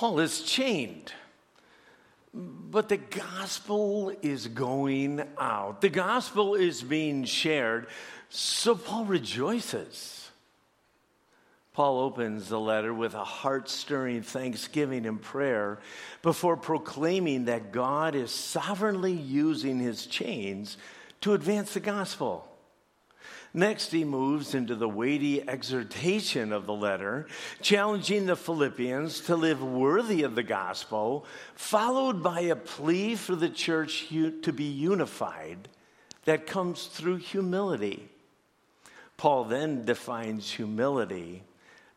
Paul is chained. But the gospel is going out. The gospel is being shared. So Paul rejoices. Paul opens the letter with a heart stirring thanksgiving and prayer before proclaiming that God is sovereignly using his chains to advance the gospel. Next, he moves into the weighty exhortation of the letter, challenging the Philippians to live worthy of the gospel, followed by a plea for the church to be unified that comes through humility. Paul then defines humility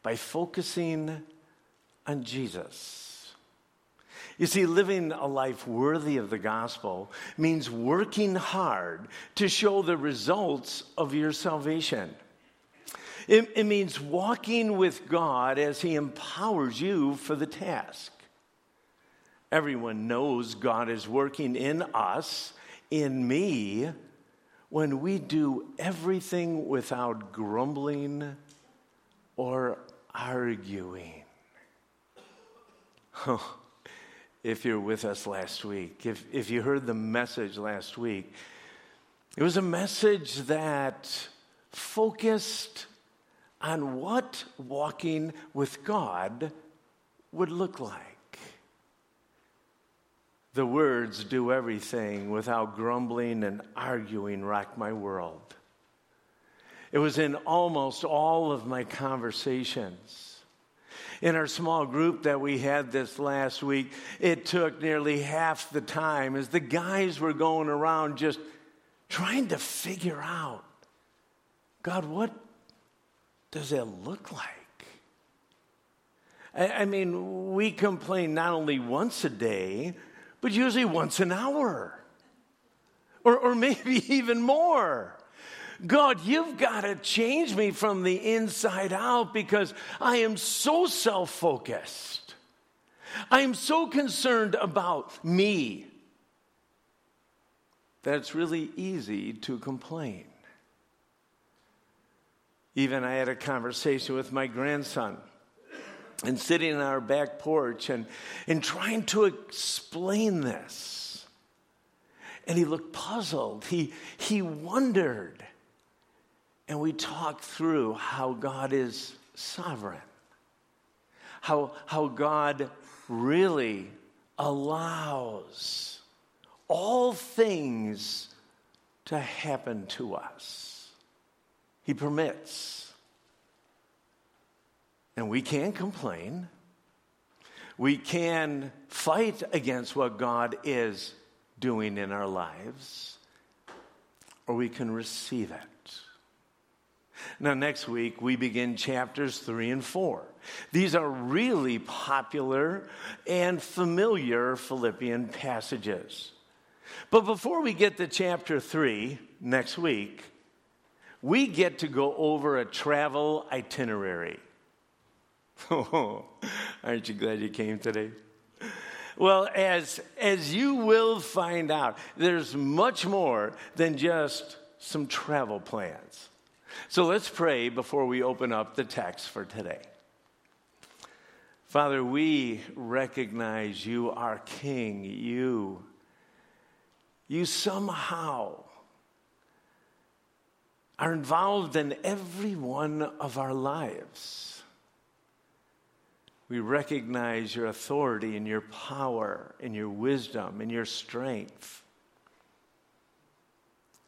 by focusing on Jesus. You see, living a life worthy of the gospel means working hard to show the results of your salvation. It, it, means walking with God as He empowers you for the task. Everyone knows God is working in us, in me, when we do everything without grumbling or arguing. if you're with us last week, if, if you heard the message last week, it was a message that focused on what walking with God would look like. The words do everything without grumbling and arguing rock my world. It was in almost all of my conversations in our small group that we had this last week, it took nearly half the time as the guys were going around just trying to figure out God, what does it look like? I, I mean, we complain not only once a day, but usually once an hour, or, or maybe even more. God, you've got to change me from the inside out because I am so self focused. I am so concerned about me that it's really easy to complain. Even I had a conversation with my grandson and sitting on our back porch and, and trying to explain this. And he looked puzzled. He, he wondered and we talk through how God is sovereign, how, how God really allows all things to happen to us. He permits. And we can complain. We can fight against what God is doing in our lives, or we can receive it. Now, next week, we begin chapters three and four. These are really popular and familiar Philippian passages. But before we get to chapter three next week, we get to go over a travel itinerary. Aren't you glad you came today? Well, as, as you will find out, there's much more than just some travel plans. So let's pray before we open up the text for today. Father, we recognize you are King. You, you somehow are involved in every one of our lives. We recognize your authority and your power and your wisdom and your strength.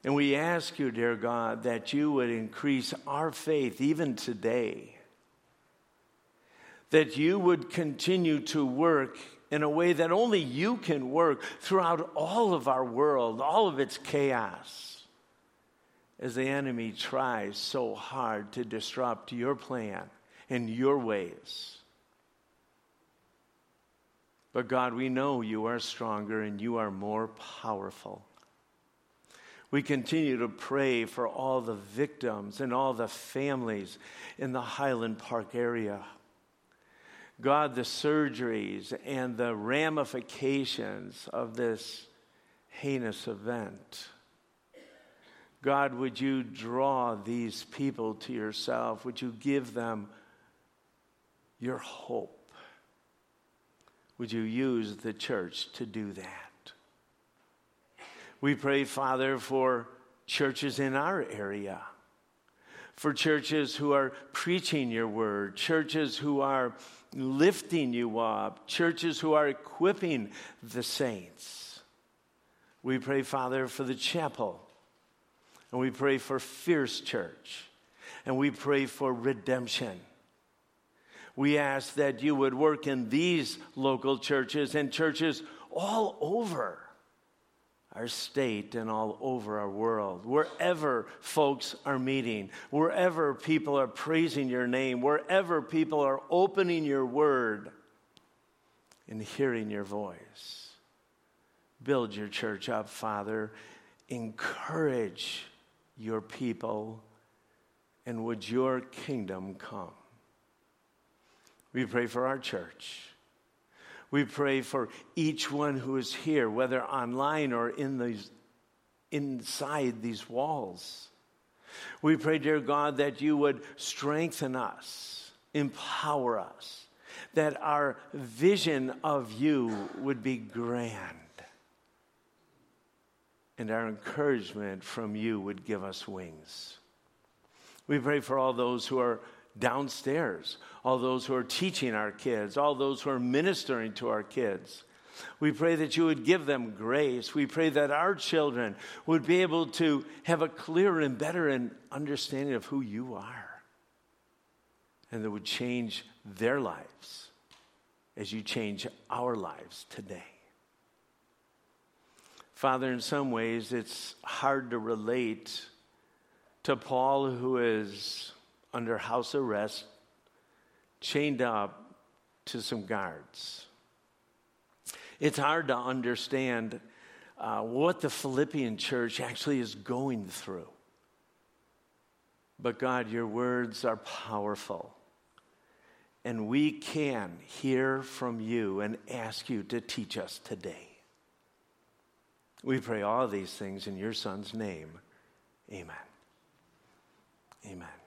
And we ask you, dear God, that you would increase our faith even today. That you would continue to work in a way that only you can work throughout all of our world, all of its chaos, as the enemy tries so hard to disrupt your plan and your ways. But God, we know you are stronger and you are more powerful. We continue to pray for all the victims and all the families in the Highland Park area. God, the surgeries and the ramifications of this heinous event. God, would you draw these people to yourself? Would you give them your hope? Would you use the church to do that? We pray, Father, for churches in our area, for churches who are preaching your word, churches who are lifting you up, churches who are equipping the saints. We pray, Father, for the chapel, and we pray for Fierce Church, and we pray for redemption. We ask that you would work in these local churches and churches all over our state and all over our world. Wherever folks are meeting, wherever people are praising your name, wherever people are opening your word and hearing your voice. Build your church up, Father. Encourage your people, and would your kingdom come? We pray for our church. We pray for each one who is here, whether online or in these, inside these walls. We pray, dear God, that you would strengthen us, empower us, that our vision of you would be grand, and our encouragement from you would give us wings. We pray for all those who are downstairs, all those who are teaching our kids, all those who are ministering to our kids. We pray that you would give them grace. We pray that our children would be able to have a clearer and better understanding of who you are. And that would change their lives as you change our lives today. Father, in some ways, it's hard to relate to Paul, who is under house arrest, chained up to some guards. It's hard to understand uh, what the Philippian church actually is going through. But God, your words are powerful. And we can hear from you and ask you to teach us today. We pray all these things in your Son's name. Amen. Amen.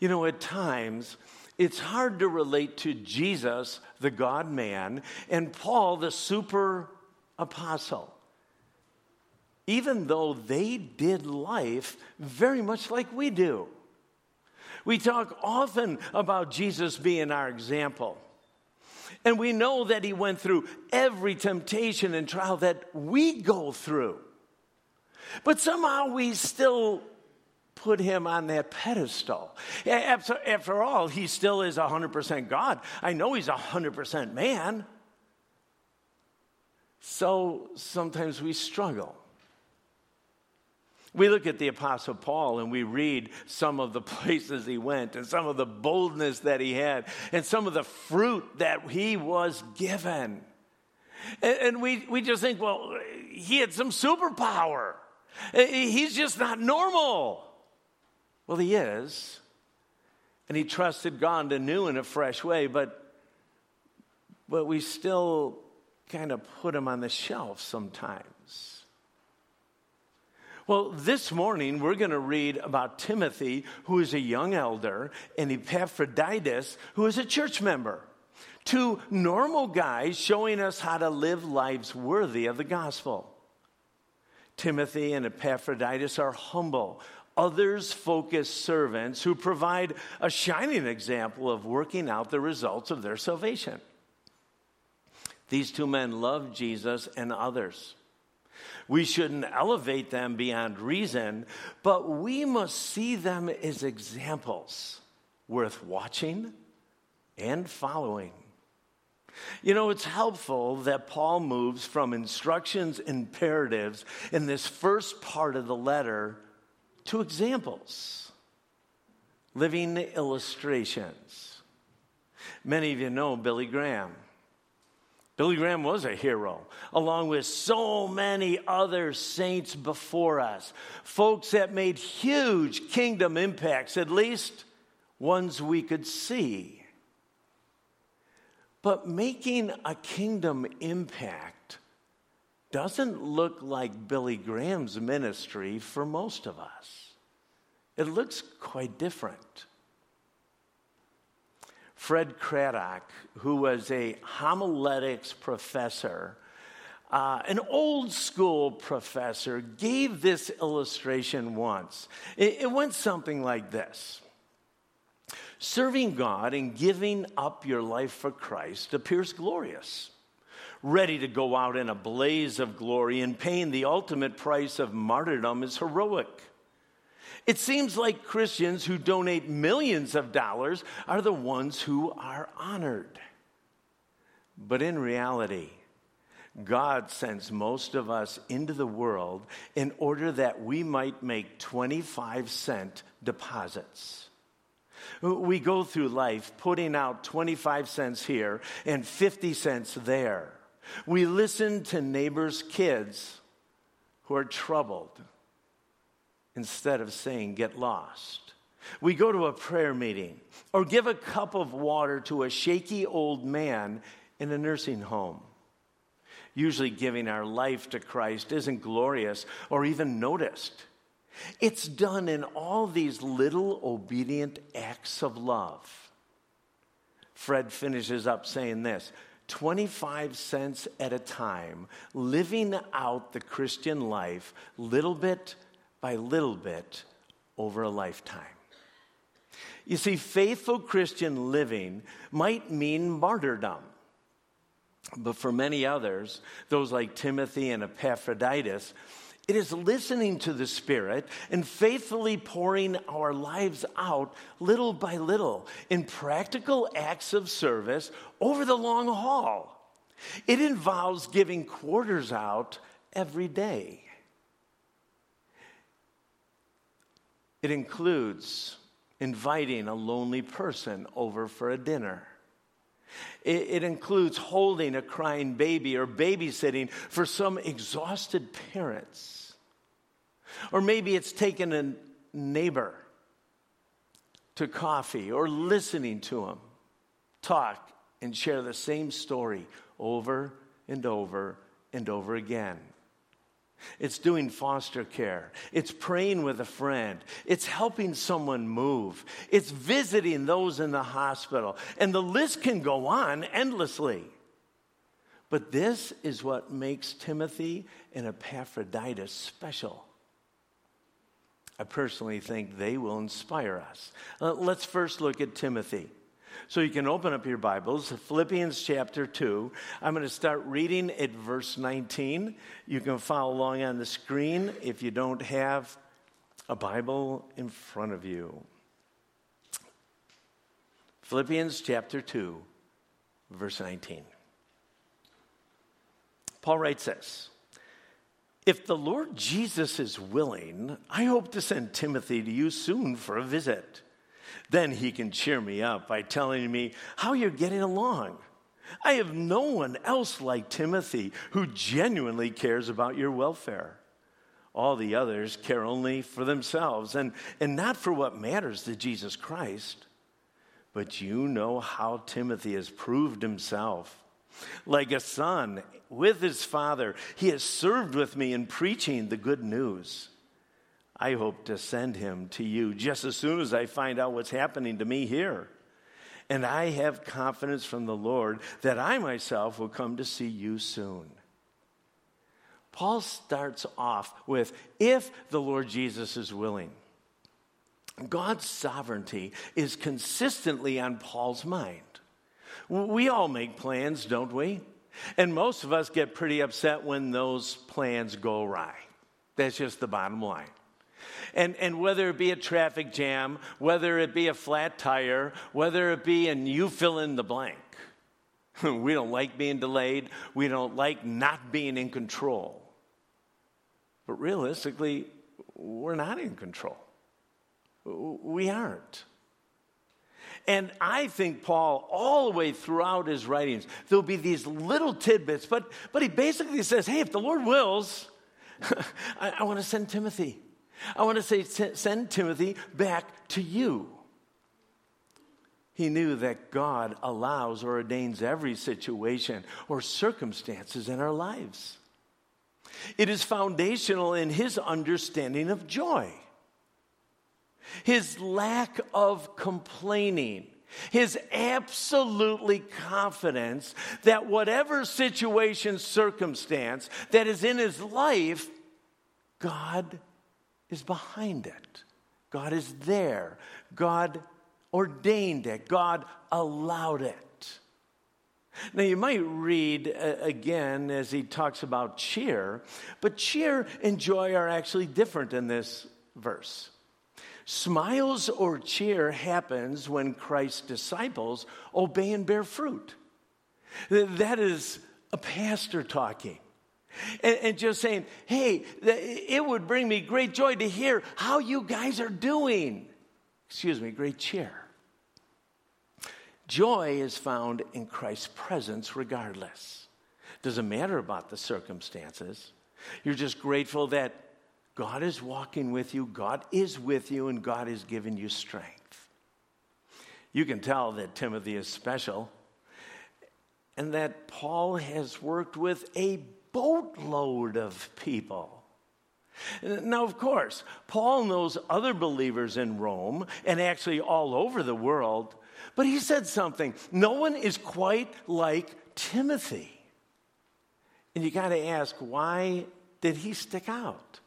You know, at times, it's hard to relate to Jesus, the God man, and Paul, the super apostle. Even though they did life very much like we do. We talk often about Jesus being our example. And we know that he went through every temptation and trial that we go through. But somehow we still put him on that pedestal. After, all, he still is 100% God. I know he's 100% man. So sometimes we struggle. We look at the Apostle Paul and we read some of the places he went and some of the boldness that he had and some of the fruit that he was given. And, and we, we just think, well, he had some superpower. He's just not normal. Well, he is. And he trusted God in a new and a fresh way, but, but we still kind of put him on the shelf sometimes. Well, this morning we're going to read about Timothy, who is a young elder, and Epaphroditus, who is a church member. Two normal guys showing us how to live lives worthy of the gospel. Timothy and Epaphroditus are humble, others focused servants who provide a shining example of working out the results of their salvation. These two men love Jesus and others. We shouldn't elevate them beyond reason, but we must see them as examples worth watching and following. You know, it's helpful that Paul moves from instructions, imperatives in this first part of the letter two examples, living illustrations. Many of you know Billy Graham. Billy Graham was a hero, along with so many other saints before us. Folks that made huge kingdom impacts, at least ones we could see. But making a kingdom impact doesn't look like Billy Graham's ministry for most of us. It looks quite different. Fred Craddock, who was a homiletics professor, uh, an old school professor, gave this illustration once. It, it went something like this Serving God and giving up your life for Christ appears glorious ready to go out in a blaze of glory and paying the ultimate price of martyrdom is heroic. It seems like Christians who donate millions of dollars are the ones who are honored. But in reality, God sends most of us into the world in order that we might make 25 cent deposits. We go through life putting out 25 cents here and 50 cents there. We listen to neighbors' kids who are troubled instead of saying, get lost. We go to a prayer meeting or give a cup of water to a shaky old man in a nursing home. Usually, giving our life to Christ isn't glorious or even noticed. It's done in all these little obedient acts of love. Fred finishes up saying this 25 cents at a time, living out the Christian life little bit by little bit over a lifetime. You see, faithful Christian living might mean martyrdom. But for many others, those like Timothy and Epaphroditus, it is listening to the Spirit and faithfully pouring our lives out little by little in practical acts of service over the long haul. It involves giving quarters out every day. It includes inviting a lonely person over for a dinner. It, includes holding a crying baby or babysitting for some exhausted parents. Or maybe it's taking a neighbor to coffee or listening to him talk and share the same story over and over and over again. It's doing foster care. It's praying with a friend. It's helping someone move. It's visiting those in the hospital. And the list can go on endlessly. But this is what makes Timothy and Epaphroditus special. I personally think they will inspire us. Uh, let's first look at Timothy. So you can open up your Bibles, Philippians chapter 2. I'm going to start reading at verse 19. You can follow along on the screen if you don't have a Bible in front of you. Philippians chapter 2, verse 19. Paul writes this if the Lord Jesus is willing, I hope to send Timothy to you soon for a visit. Then he can cheer me up by telling me how you're getting along. I have no one else like Timothy who genuinely cares about your welfare. All the others care only for themselves and, and not for what matters to Jesus Christ. But you know how Timothy has proved himself like a son with his father, he has served with me in preaching the good news. I hope to send him to you just as soon as I find out what's happening to me here. And I have confidence from the Lord that I myself will come to see you soon. Paul starts off with, if the Lord Jesus is willing. God's sovereignty is consistently on Paul's mind. We all make plans, don't we? And most of us get pretty upset when those plans go awry. That's just the bottom line. And, and whether it be a traffic jam, whether it be a flat tire, whether it be, and you fill in the blank. we don't like being delayed. We don't like not being in control. But realistically, we're not in control. We aren't. And I think Paul, all the way throughout his writings, there'll be these little tidbits, but, but he basically says, hey, if the Lord wills, I, I want to send Timothy. I want to say, send Timothy back to you. He knew that God allows or ordains every situation or circumstances in our lives. It is foundational in his understanding of joy his lack of complaining, his absolutely confidence that whatever situation, circumstance that is in his life, God is behind it. God is there. God ordained it. God allowed it. Now, you might read uh, again as he talks about cheer, but cheer and joy are actually different in this verse. Smiles or cheer happens when Christ's disciples obey and bear fruit. That is a pastor talking. And, and, just saying, hey, it would bring me great joy to hear how you guys are doing. Excuse me, great cheer. Joy is found in Christ's presence regardless. Doesn't matter about the circumstances. You're just grateful that God is walking with you, God is with you, and God is giving you strength. You can tell that Timothy is special and that Paul has worked with a boatload of people. Now, of course, Paul knows other believers in Rome and actually all over the world but he said something no one is quite like Timothy. And you got to ask, why did he stick out?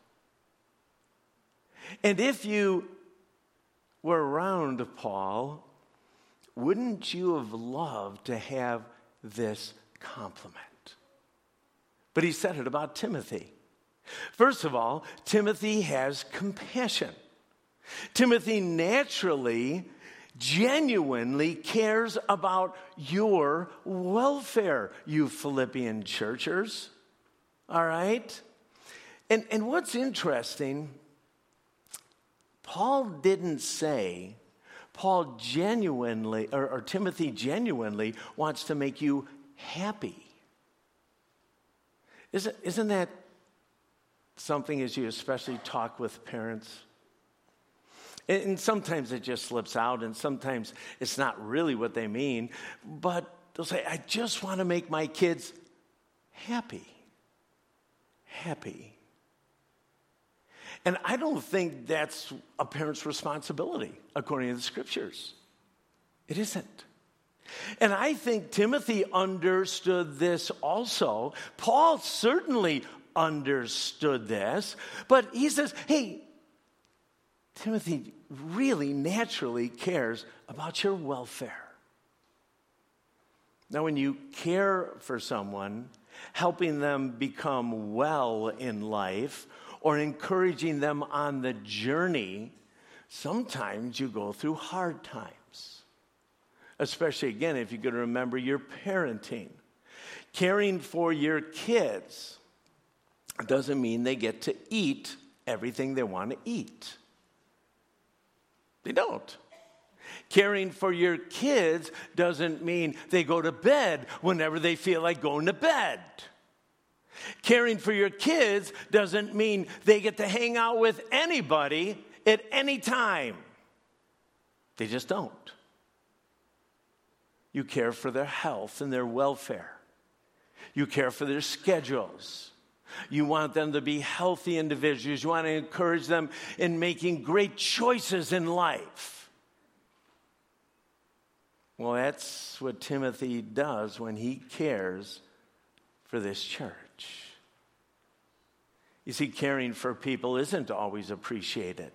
And if you were around Paul, wouldn't you have loved to have this compliment? But he said it about Timothy. First of all, Timothy has compassion. Timothy naturally genuinely cares about your welfare, you Philippian churchers. All right? And, and what's interesting, Paul didn't say, Paul genuinely, or, or Timothy genuinely wants to make you happy. Isn't, isn't that something as you especially talk with parents? And sometimes it just slips out, and sometimes it's not really what they mean. But they'll say, I just want to make my kids happy. Happy. And I don't think that's a parent's responsibility, according to the scriptures. It isn't. And I think Timothy understood this also. Paul certainly understood this, but he says, hey, Timothy really naturally cares about your welfare. Now, when you care for someone, helping them become well in life or encouraging them on the journey, sometimes you go through hard times. Especially, again, if you could remember your parenting. Caring for your kids doesn't mean they get to eat everything they want to eat. They don't. Caring for your kids doesn't mean they go to bed whenever they feel like going to bed. Caring for your kids doesn't mean they get to hang out with anybody at any time. They just don't. You care for their health and their welfare. You care for their schedules. You want them to be healthy individuals. You want to encourage them in making great choices in life. Well, that's what Timothy does when he cares for this church. You see, caring for people isn't always appreciated,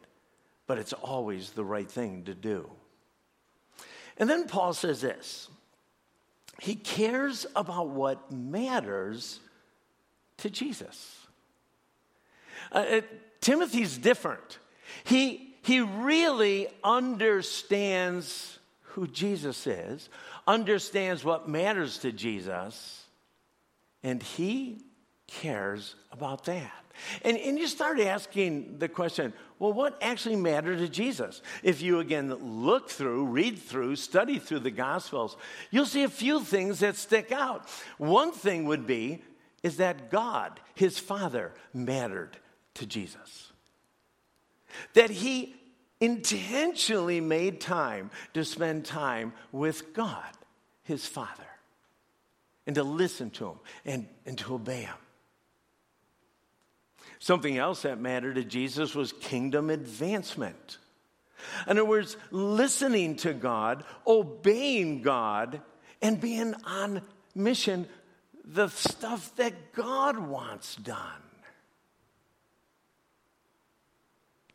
but it's always the right thing to do. And then Paul says this he cares about what matters to Jesus. Uh, it, Timothy's different. He, he really understands who Jesus is, understands what matters to Jesus, and he cares about that. And, and you start asking the question well, what actually mattered to Jesus? If you again look through, read through, study through the Gospels, you'll see a few things that stick out. One thing would be is that God, his Father, mattered to Jesus. That he intentionally made time to spend time with God, his Father, and to listen to him and, and to obey him. Something else that mattered to Jesus was kingdom advancement. In other words, listening to God, obeying God, and being on mission, the stuff that God wants done.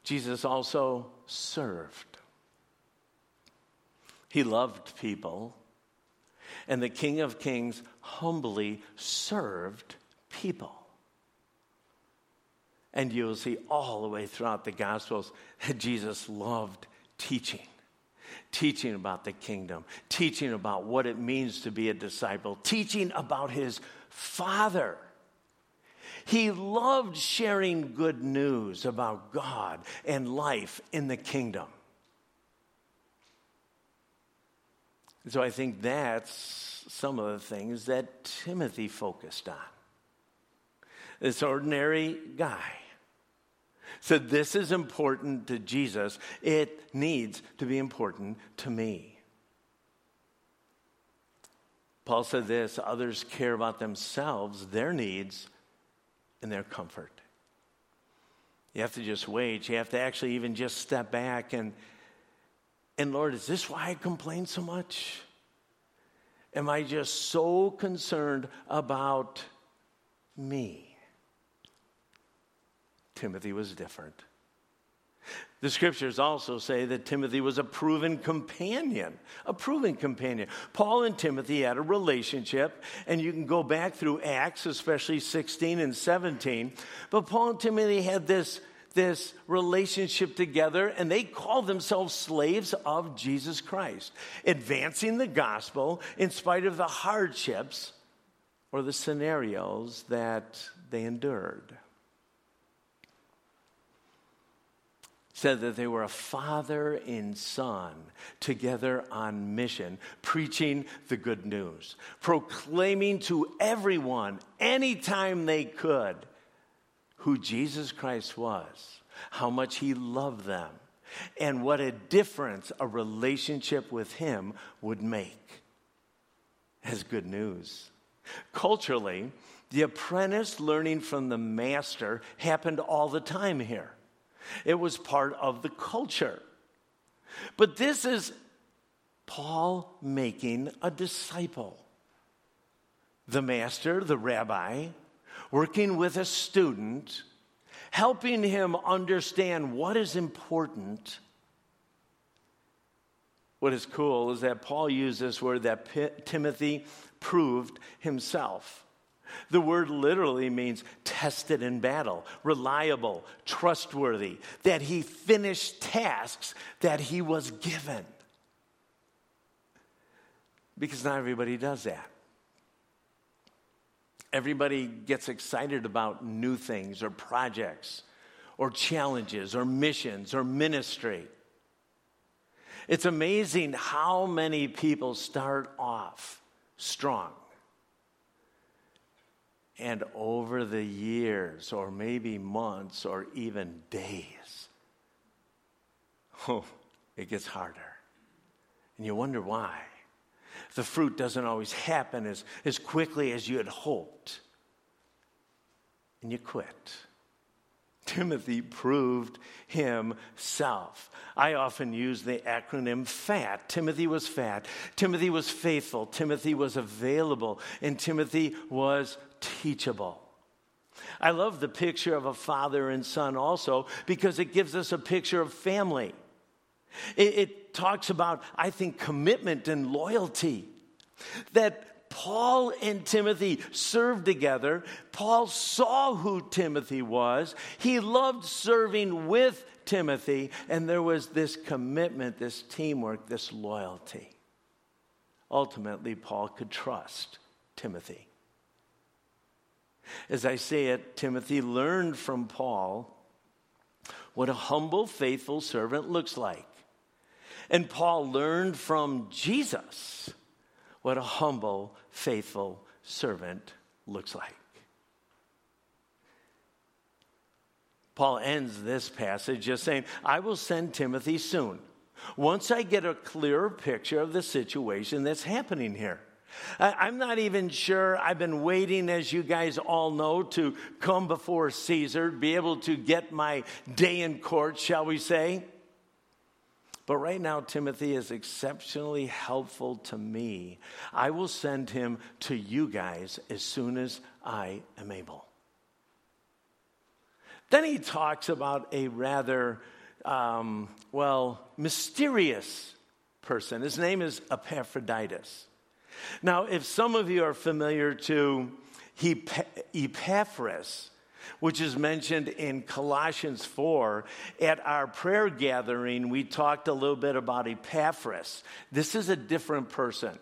Jesus also served. He loved people, and the King of Kings humbly served people. And you'll see all the way throughout the Gospels that Jesus loved teaching. Teaching about the kingdom, teaching about what it means to be a disciple, teaching about his Father. He loved sharing good news about God and life in the kingdom. So I think that's some of the things that Timothy focused on. This ordinary guy said, This is important to Jesus. It needs to be important to me. Paul said this others care about themselves, their needs, and their comfort. You have to just wait. You have to actually even just step back and, and Lord, is this why I complain so much? Am I just so concerned about me? Timothy was different. The scriptures also say that Timothy was a proven companion, a proven companion. Paul and Timothy had a relationship, and you can go back through Acts, especially 16 and 17. But Paul and Timothy had this, this relationship together, and they called themselves slaves of Jesus Christ, advancing the gospel in spite of the hardships or the scenarios that they endured. Said that they were a father and son together on mission, preaching the good news, proclaiming to everyone, anytime they could, who Jesus Christ was, how much he loved them, and what a difference a relationship with him would make. As good news. Culturally, the apprentice learning from the master happened all the time here. It was part of the culture. But this is Paul making a disciple. The master, the rabbi, working with a student, helping him understand what is important. What is cool is that Paul used this word that P- Timothy proved himself. The word literally means tested in battle, reliable, trustworthy, that he finished tasks that he was given. Because not everybody does that. Everybody gets excited about new things or projects or challenges or missions or ministry. It's amazing how many people start off strong and over the years, or maybe months, or even days, oh, it gets harder. And you wonder why. The fruit doesn't always happen as, as quickly as you had hoped. And you quit. Timothy proved himself. I often use the acronym FAT. Timothy was fat. Timothy was faithful. Timothy was available. And Timothy was teachable. I love the picture of a father and son also because it gives us a picture of family. It, it talks about, I think, commitment and loyalty. That Paul and Timothy served together. Paul saw who Timothy was. He loved serving with Timothy, and there was this commitment, this teamwork, this loyalty. Ultimately, Paul could trust Timothy. As I say it, Timothy learned from Paul what a humble, faithful servant looks like. And Paul learned from Jesus what a humble, faithful servant looks like. Paul ends this passage just saying, I will send Timothy soon, once I get a clearer picture of the situation that's happening here. I'm not even sure. I've been waiting, as you guys all know, to come before Caesar, be able to get my day in court, shall we say. But right now, Timothy is exceptionally helpful to me. I will send him to you guys as soon as I am able. Then he talks about a rather, um, well, mysterious person. His name is Epaphroditus. Now, if some of you are familiar to Epaphras, which is mentioned in Colossians 4. At our prayer gathering, we talked a little bit about Epaphras. This is a different person.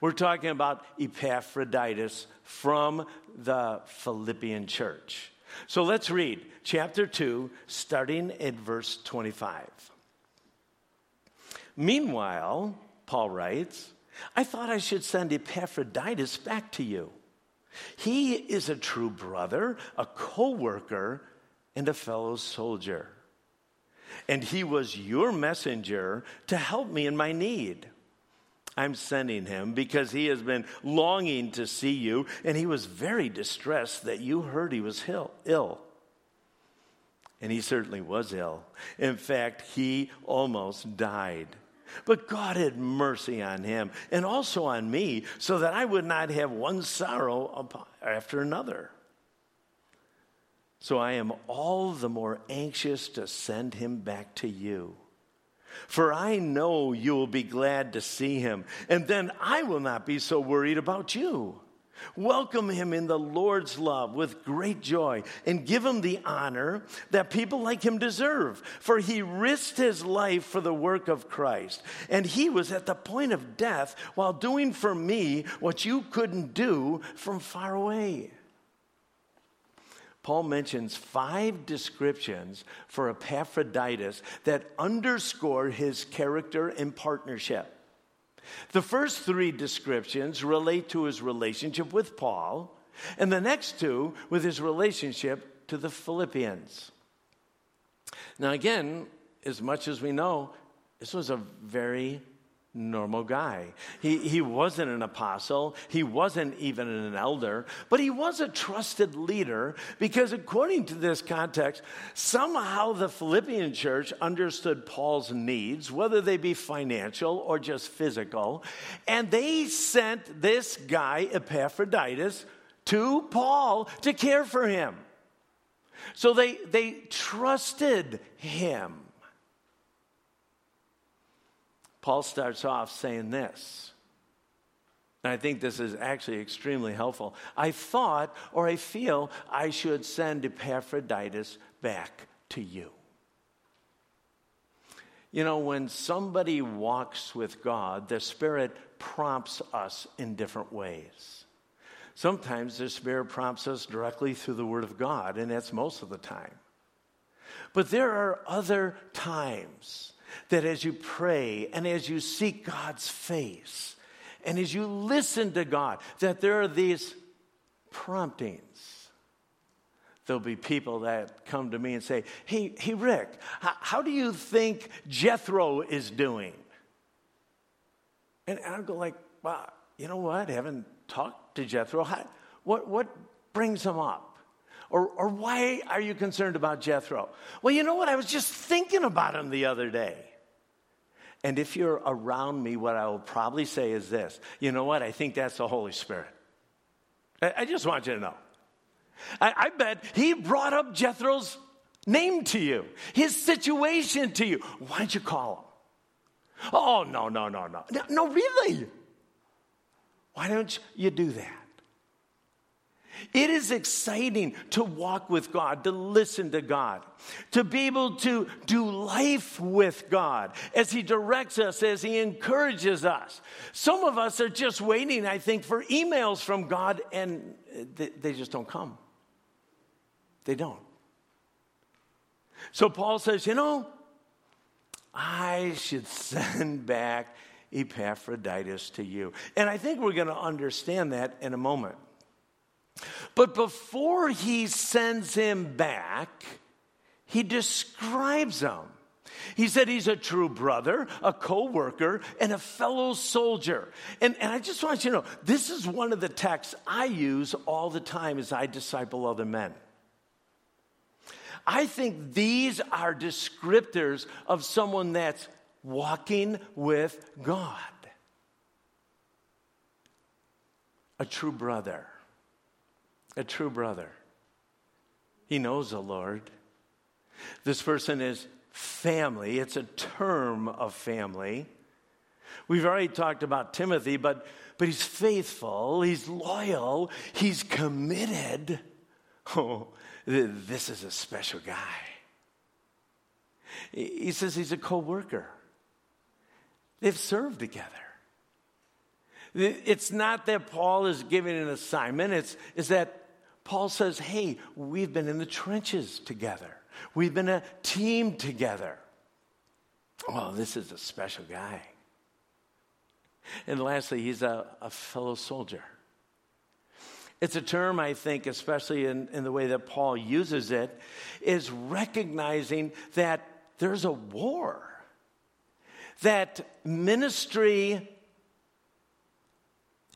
We're talking about Epaphroditus from the Philippian church. So let's read chapter 2, starting at verse 25. Meanwhile, Paul writes, I thought I should send Epaphroditus back to you he is a true brother, a co worker, and a fellow soldier. And he was your messenger to help me in my need. I'm sending him because he has been longing to see you, and he was very distressed that you heard he was ill. And he certainly was ill. In fact, he almost died. But God had mercy on him and also on me so that I would not have one sorrow after another. So I am all the more anxious to send him back to you. For I know you will be glad to see him, and then I will not be so worried about you. Welcome him in the Lord's love with great joy and give him the honor that people like him deserve. For he risked his life for the work of Christ. And he was at the point of death while doing for me what you couldn't do from far away. Paul mentions five descriptions for Epaphroditus that underscore his character and partnership. The first three descriptions relate to his relationship with Paul, and the next two with his relationship to the Philippians. Now, again, as much as we know, this was a very normal guy. He, he wasn't an apostle, he wasn't even an elder, but he was a trusted leader because, according to this context, somehow the Philippian church understood Paul's needs, whether they be financial or just physical, and they sent this guy, Epaphroditus, to Paul to care for him. So they, they trusted him. Paul starts off saying this. And I think this is actually extremely helpful. I thought or I feel I should send Epaphroditus back to you. You know, when somebody walks with God, the Spirit prompts us in different ways. Sometimes the Spirit prompts us directly through the Word of God, and that's most of the time. But there are other times that as you pray and as you seek God's face and as you listen to God, that there are these promptings. There'll be people that come to me and say, Hey, hey Rick, how, how do you think Jethro is doing? And I'll go like, Well, you know what? I haven't talked to Jethro. How, what, what brings him up? Or, or why are you concerned about Jethro? Well, you know what? I was just thinking about him the other day. And if you're around me, what I will probably say is this you know what? I think that's the Holy Spirit. I, I just want you to know. I, I bet he brought up Jethro's name to you, his situation to you. Why don't you call him? Oh, no, no, no, no. No, no really. Why don't you do that? It is exciting to walk with God, to listen to God, to be able to do life with God as He directs us, as He encourages us. Some of us are just waiting, I think, for emails from God, and they, just don't come. They don't. So Paul says, you know, I should send back Epaphroditus to you. And I think we're going to understand that in a moment. But before he sends him back, he describes him. He said he's a true brother, a co worker, and a fellow soldier. And, and I just want you to know this is one of the texts I use all the time as I disciple other men. I think these are descriptors of someone that's walking with God. A true brother. A true brother. He knows the Lord. This person is family, it's a term of family. We've already talked about Timothy, but, but he's faithful, he's loyal, he's committed. Oh, this is a special guy. He says he's a co worker. They've served together. It's not that Paul is giving an assignment, it's, it's that Paul says, hey, we've been in the trenches together, we've been a team together. Oh, this is a special guy. And lastly, he's a, a fellow soldier. It's a term, I think, especially in, in the way that Paul uses it, is recognizing that there's a war, that ministry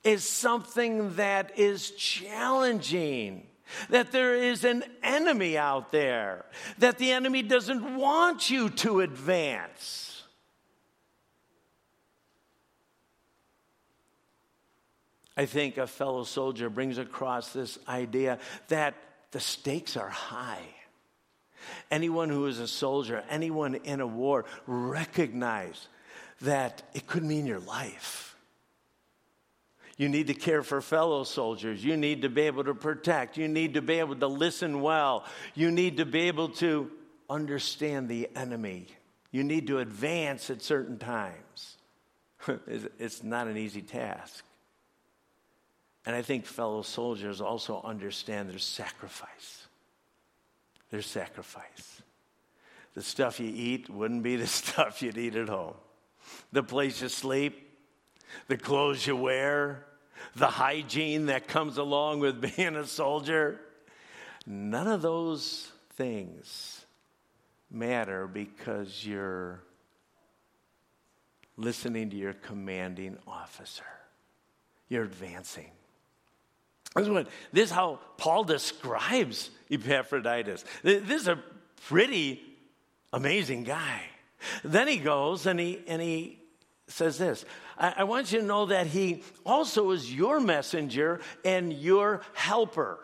is something that is challenging. That there is an enemy out there, that the enemy doesn't want you to advance. I think a fellow soldier brings across this idea that the stakes are high. Anyone who is a soldier, anyone in a war, recognize that it could mean your life. You need to care for fellow soldiers. You need to be able to protect. You need to be able to listen well. You need to be able to understand the enemy. You need to advance at certain times. it's not an easy task. And I think fellow soldiers also understand their sacrifice. Their sacrifice. The stuff you eat wouldn't be the stuff you'd eat at home. The place you sleep, the clothes you wear, the hygiene that comes along with being a soldier. None of those things matter because you're listening to your commanding officer. You're advancing. This is, what, this is how Paul describes Epaphroditus. This is a pretty amazing guy. Then he goes and he, and he says this I, I want you to know that he also is your messenger and your helper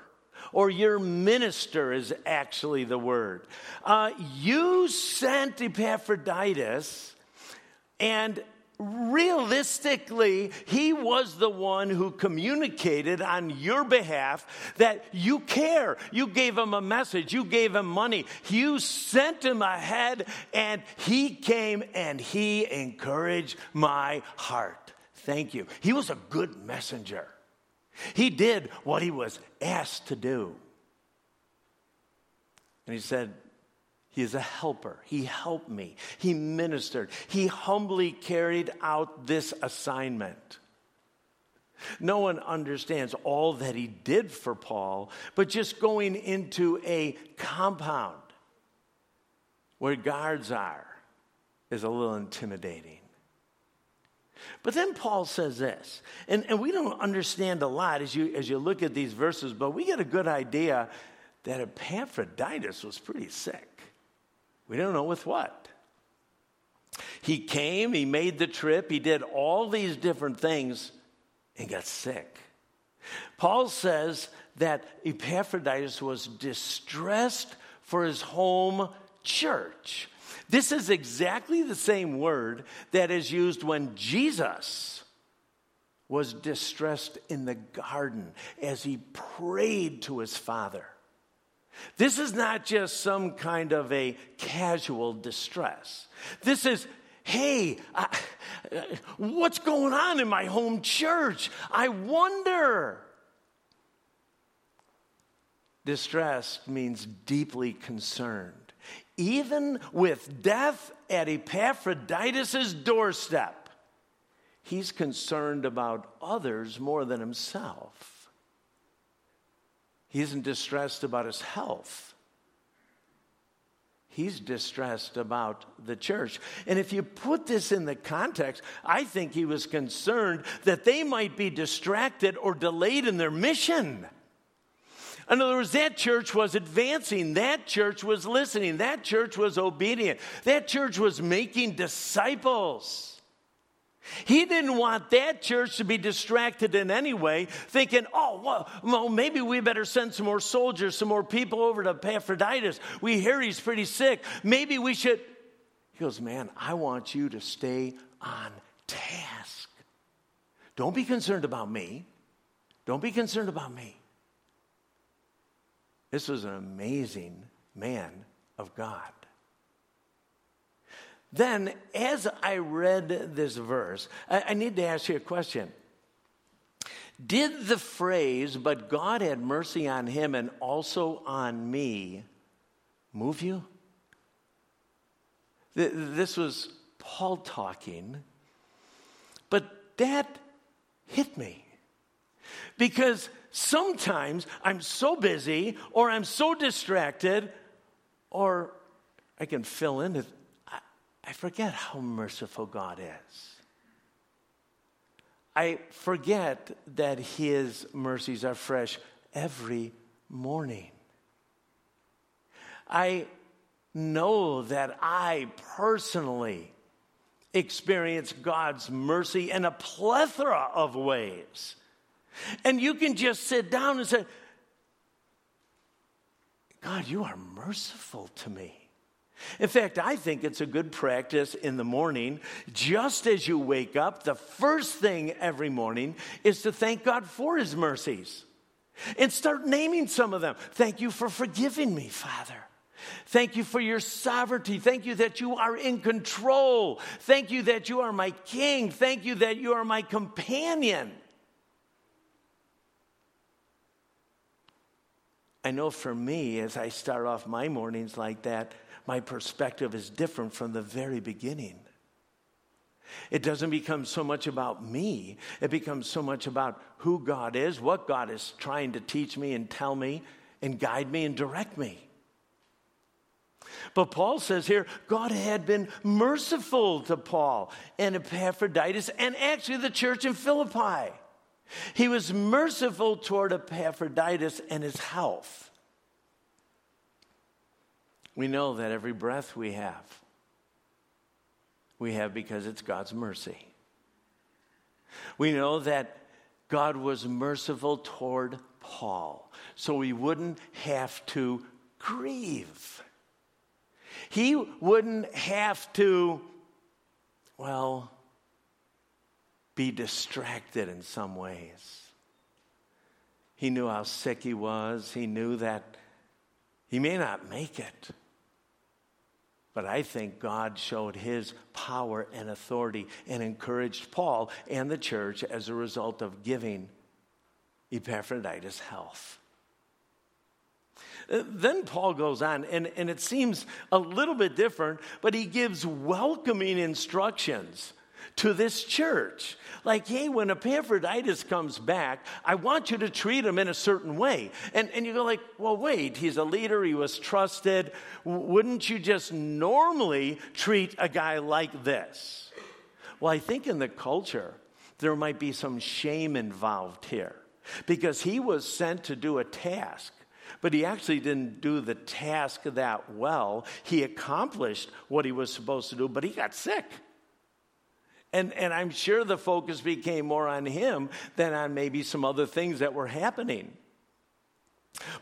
or your minister is actually the word. Uh, you sent Epaphroditus, and realistically, he was the one who communicated on your behalf that you care. You gave him a message, you gave him money, you sent him ahead, and he came and he encouraged my heart. Thank you. He was a good messenger. He did what he was asked to do. And he said, he is a helper. He helped me. He ministered. He humbly carried out this assignment. No one understands all that he did for Paul, but just going into a compound where guards are is a little intimidating. But then Paul says this, and, and we don't understand a lot as you, as you look at these verses, but we get a good idea that Epaphroditus was pretty sick. We don't know with what. He came, he made the trip, he did all these different things and got sick. Paul says that Epaphroditus was distressed for his home church. This is exactly the same word that is used when Jesus was distressed in the garden as he prayed to his Father. This is not just some kind of a casual distress. This is, hey, I, what's going on in my home church? I wonder. Distress means deeply concerned. Even with death at Epaphroditus' doorstep, he's concerned about others more than himself. He isn't distressed about his health. He's distressed about the church. And if you put this in the context, I think he was concerned that they might be distracted or delayed in their mission. In other words, that church was advancing. That church was listening. That church was obedient. That church was making disciples. He didn't want that church to be distracted in any way, thinking, oh, well, well, maybe we better send some more soldiers, some more people over to Epaphroditus. We hear he's pretty sick. Maybe we should. He goes, man, I want you to stay on task. Don't be concerned about me. Don't be concerned about me. This was an amazing man of God. Then, as I read this verse, I, I need to ask you a question. Did the phrase, but God had mercy on him and also on me, move you? This was Paul talking, but that hit me. Because sometimes I'm so busy, or I'm so distracted, or I can fill in I forget how merciful God is. I forget that His mercies are fresh every morning. I know that I personally experience God's mercy in a plethora of ways. And you can just sit down and say, God, you are merciful to me. In fact, I think it's a good practice in the morning, just as you wake up, the first thing every morning is to thank God for His mercies and start naming some of them. Thank you for forgiving me, Father. Thank you for your sovereignty. Thank you that you are in control. Thank you that you are my king. Thank you that you are my companion. I know for me, as I start off my mornings like that, my perspective is different from the very beginning. It doesn't become so much about me, it becomes so much about who God is, what God is trying to teach me and tell me and guide me and direct me. But Paul says here, God had been merciful to Paul and Epaphroditus and actually the church in Philippi. He was merciful toward Epaphroditus and his health. We know that every breath we have, we have because it's God's mercy. We know that God was merciful toward Paul, so he wouldn't have to grieve. He wouldn't have to, well, be distracted in some ways. He knew how sick he was. He knew that he may not make it. But I think God showed his power and authority and encouraged Paul and the church as a result of giving Epaphroditus health. Uh, then Paul goes on, and, and it seems a little bit different, but he gives welcoming instructions to this church. Like, hey, when Epaphroditus comes back, I want you to treat him in a certain way. And, and you go like, well, wait, he's a leader, he was trusted. Wouldn't you just normally treat a guy like this? Well, I think in the culture, there might be some shame involved here because he was sent to do a task but he actually didn't do the task that well. He accomplished what he was supposed to do, but he got sick. And, and I'm sure the focus became more on him than on maybe some other things that were happening.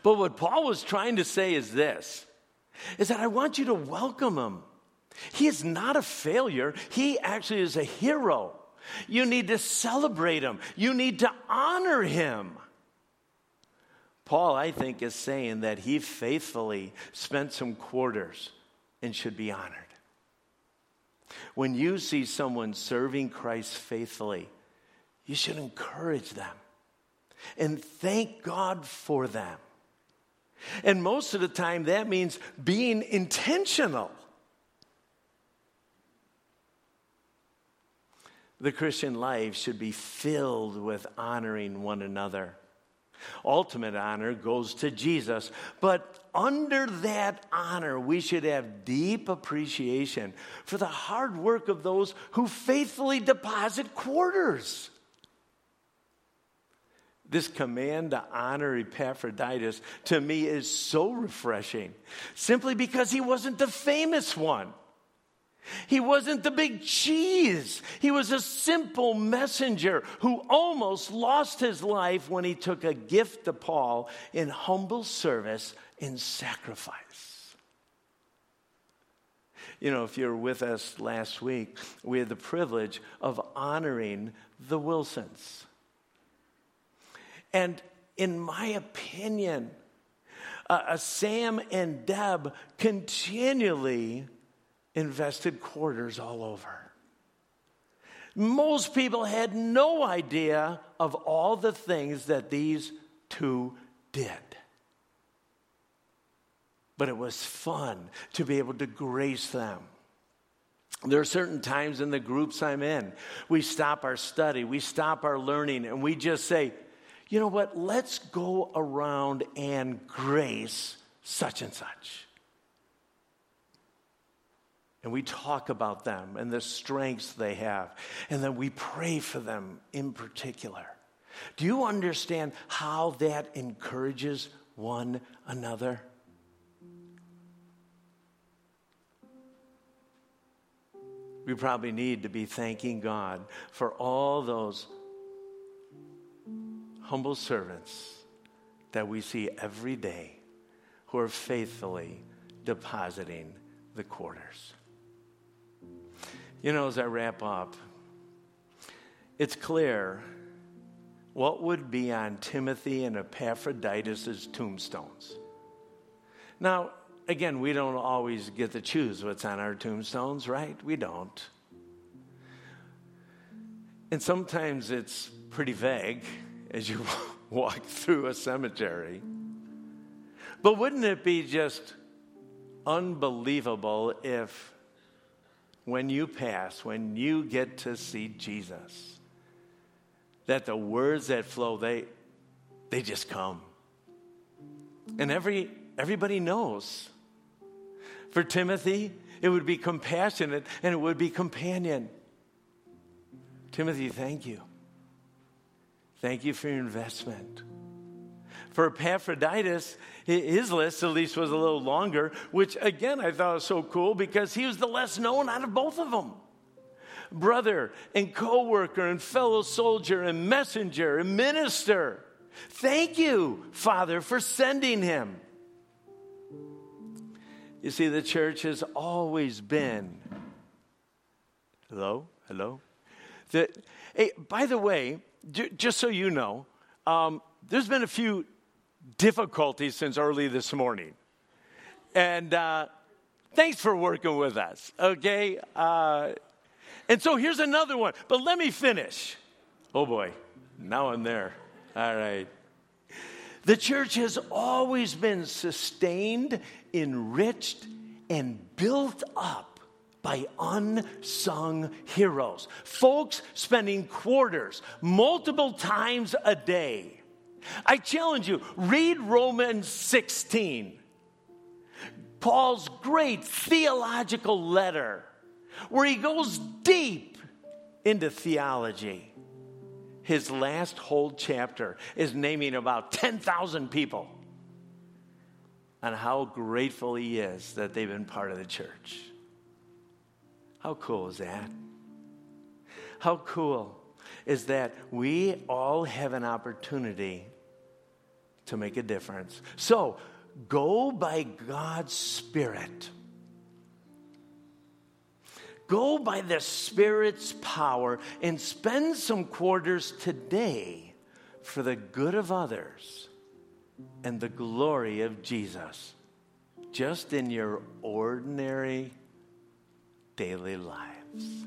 But what Paul was trying to say is this is that I want you to welcome him. He is not a failure, he actually is a hero. You need to celebrate him, you need to honor him. Paul, I think, is saying that he faithfully spent some quarters and should be honored. When you see someone serving Christ faithfully, you should encourage them and thank God for them. And most of the time, that means being intentional. The Christian life should be filled with honoring one another. Ultimate honor goes to Jesus. But under that honor, we should have deep appreciation for the hard work of those who faithfully deposit quarters. this command to honor Epaphroditus to me is so refreshing simply because he wasn't the famous one. He wasn't the big cheese. He was a simple messenger who almost lost his life when he took a gift to Paul in humble service in sacrifice. You know, if you were with us last week, we had the privilege of honoring the Wilsons. And in my opinion, uh, Sam and Deb continually invested quarters all over. Most people had no idea of all the things that these two did. But it was fun to be able to grace them. There are certain times in the groups I'm in, we stop our study, we stop our learning, and we just say, you know what, let's go around and grace such and such. And we talk about them and the strengths they have. And then we pray for them in particular. Do you understand how that encourages one another? We probably need to be thanking God for all those humble servants that we see every day who are faithfully depositing the quarters. You know, as I wrap up, it's clear what would be on Timothy and Epaphroditus' tombstones. Now, again, we don't always get to choose what's on our tombstones, right? We don't. And sometimes it's pretty vague as you walk through a cemetery. But wouldn't it be just unbelievable if when you pass, when you get to see Jesus, that the words that flow, they, they just come. And every, everybody knows. For Timothy, it would be compassionate and it would be companion. Timothy, thank you. Thank you for your investment. For Epaphroditus, his list at least was a little longer, which again I thought was so cool because he was the less known out of both of them. Brother and co worker and fellow soldier and messenger and minister. Thank you, Father, for sending him. You see, the church has always been. Hello? Hello? The, hey, by the way, j- just so you know, um, there's been a few difficulties since early this morning. And uh, thanks for working with us, okay? Uh, and so here's another one, but let me finish. Oh boy, now I'm there. All right. The church has always been sustained, enriched, and built up by unsung heroes. Folks spending quarters multiple times a day I challenge you, read Romans 16, Paul's great theological letter, where he goes deep into theology. His last whole chapter is naming about 10,000 people and how grateful he is that they've been part of the church. How cool is that? How cool is that we all have an opportunity to make a difference. So go by God's Spirit. Go by the Spirit's power and spend some quarters today for the good of others and the glory of Jesus, just in your ordinary daily lives.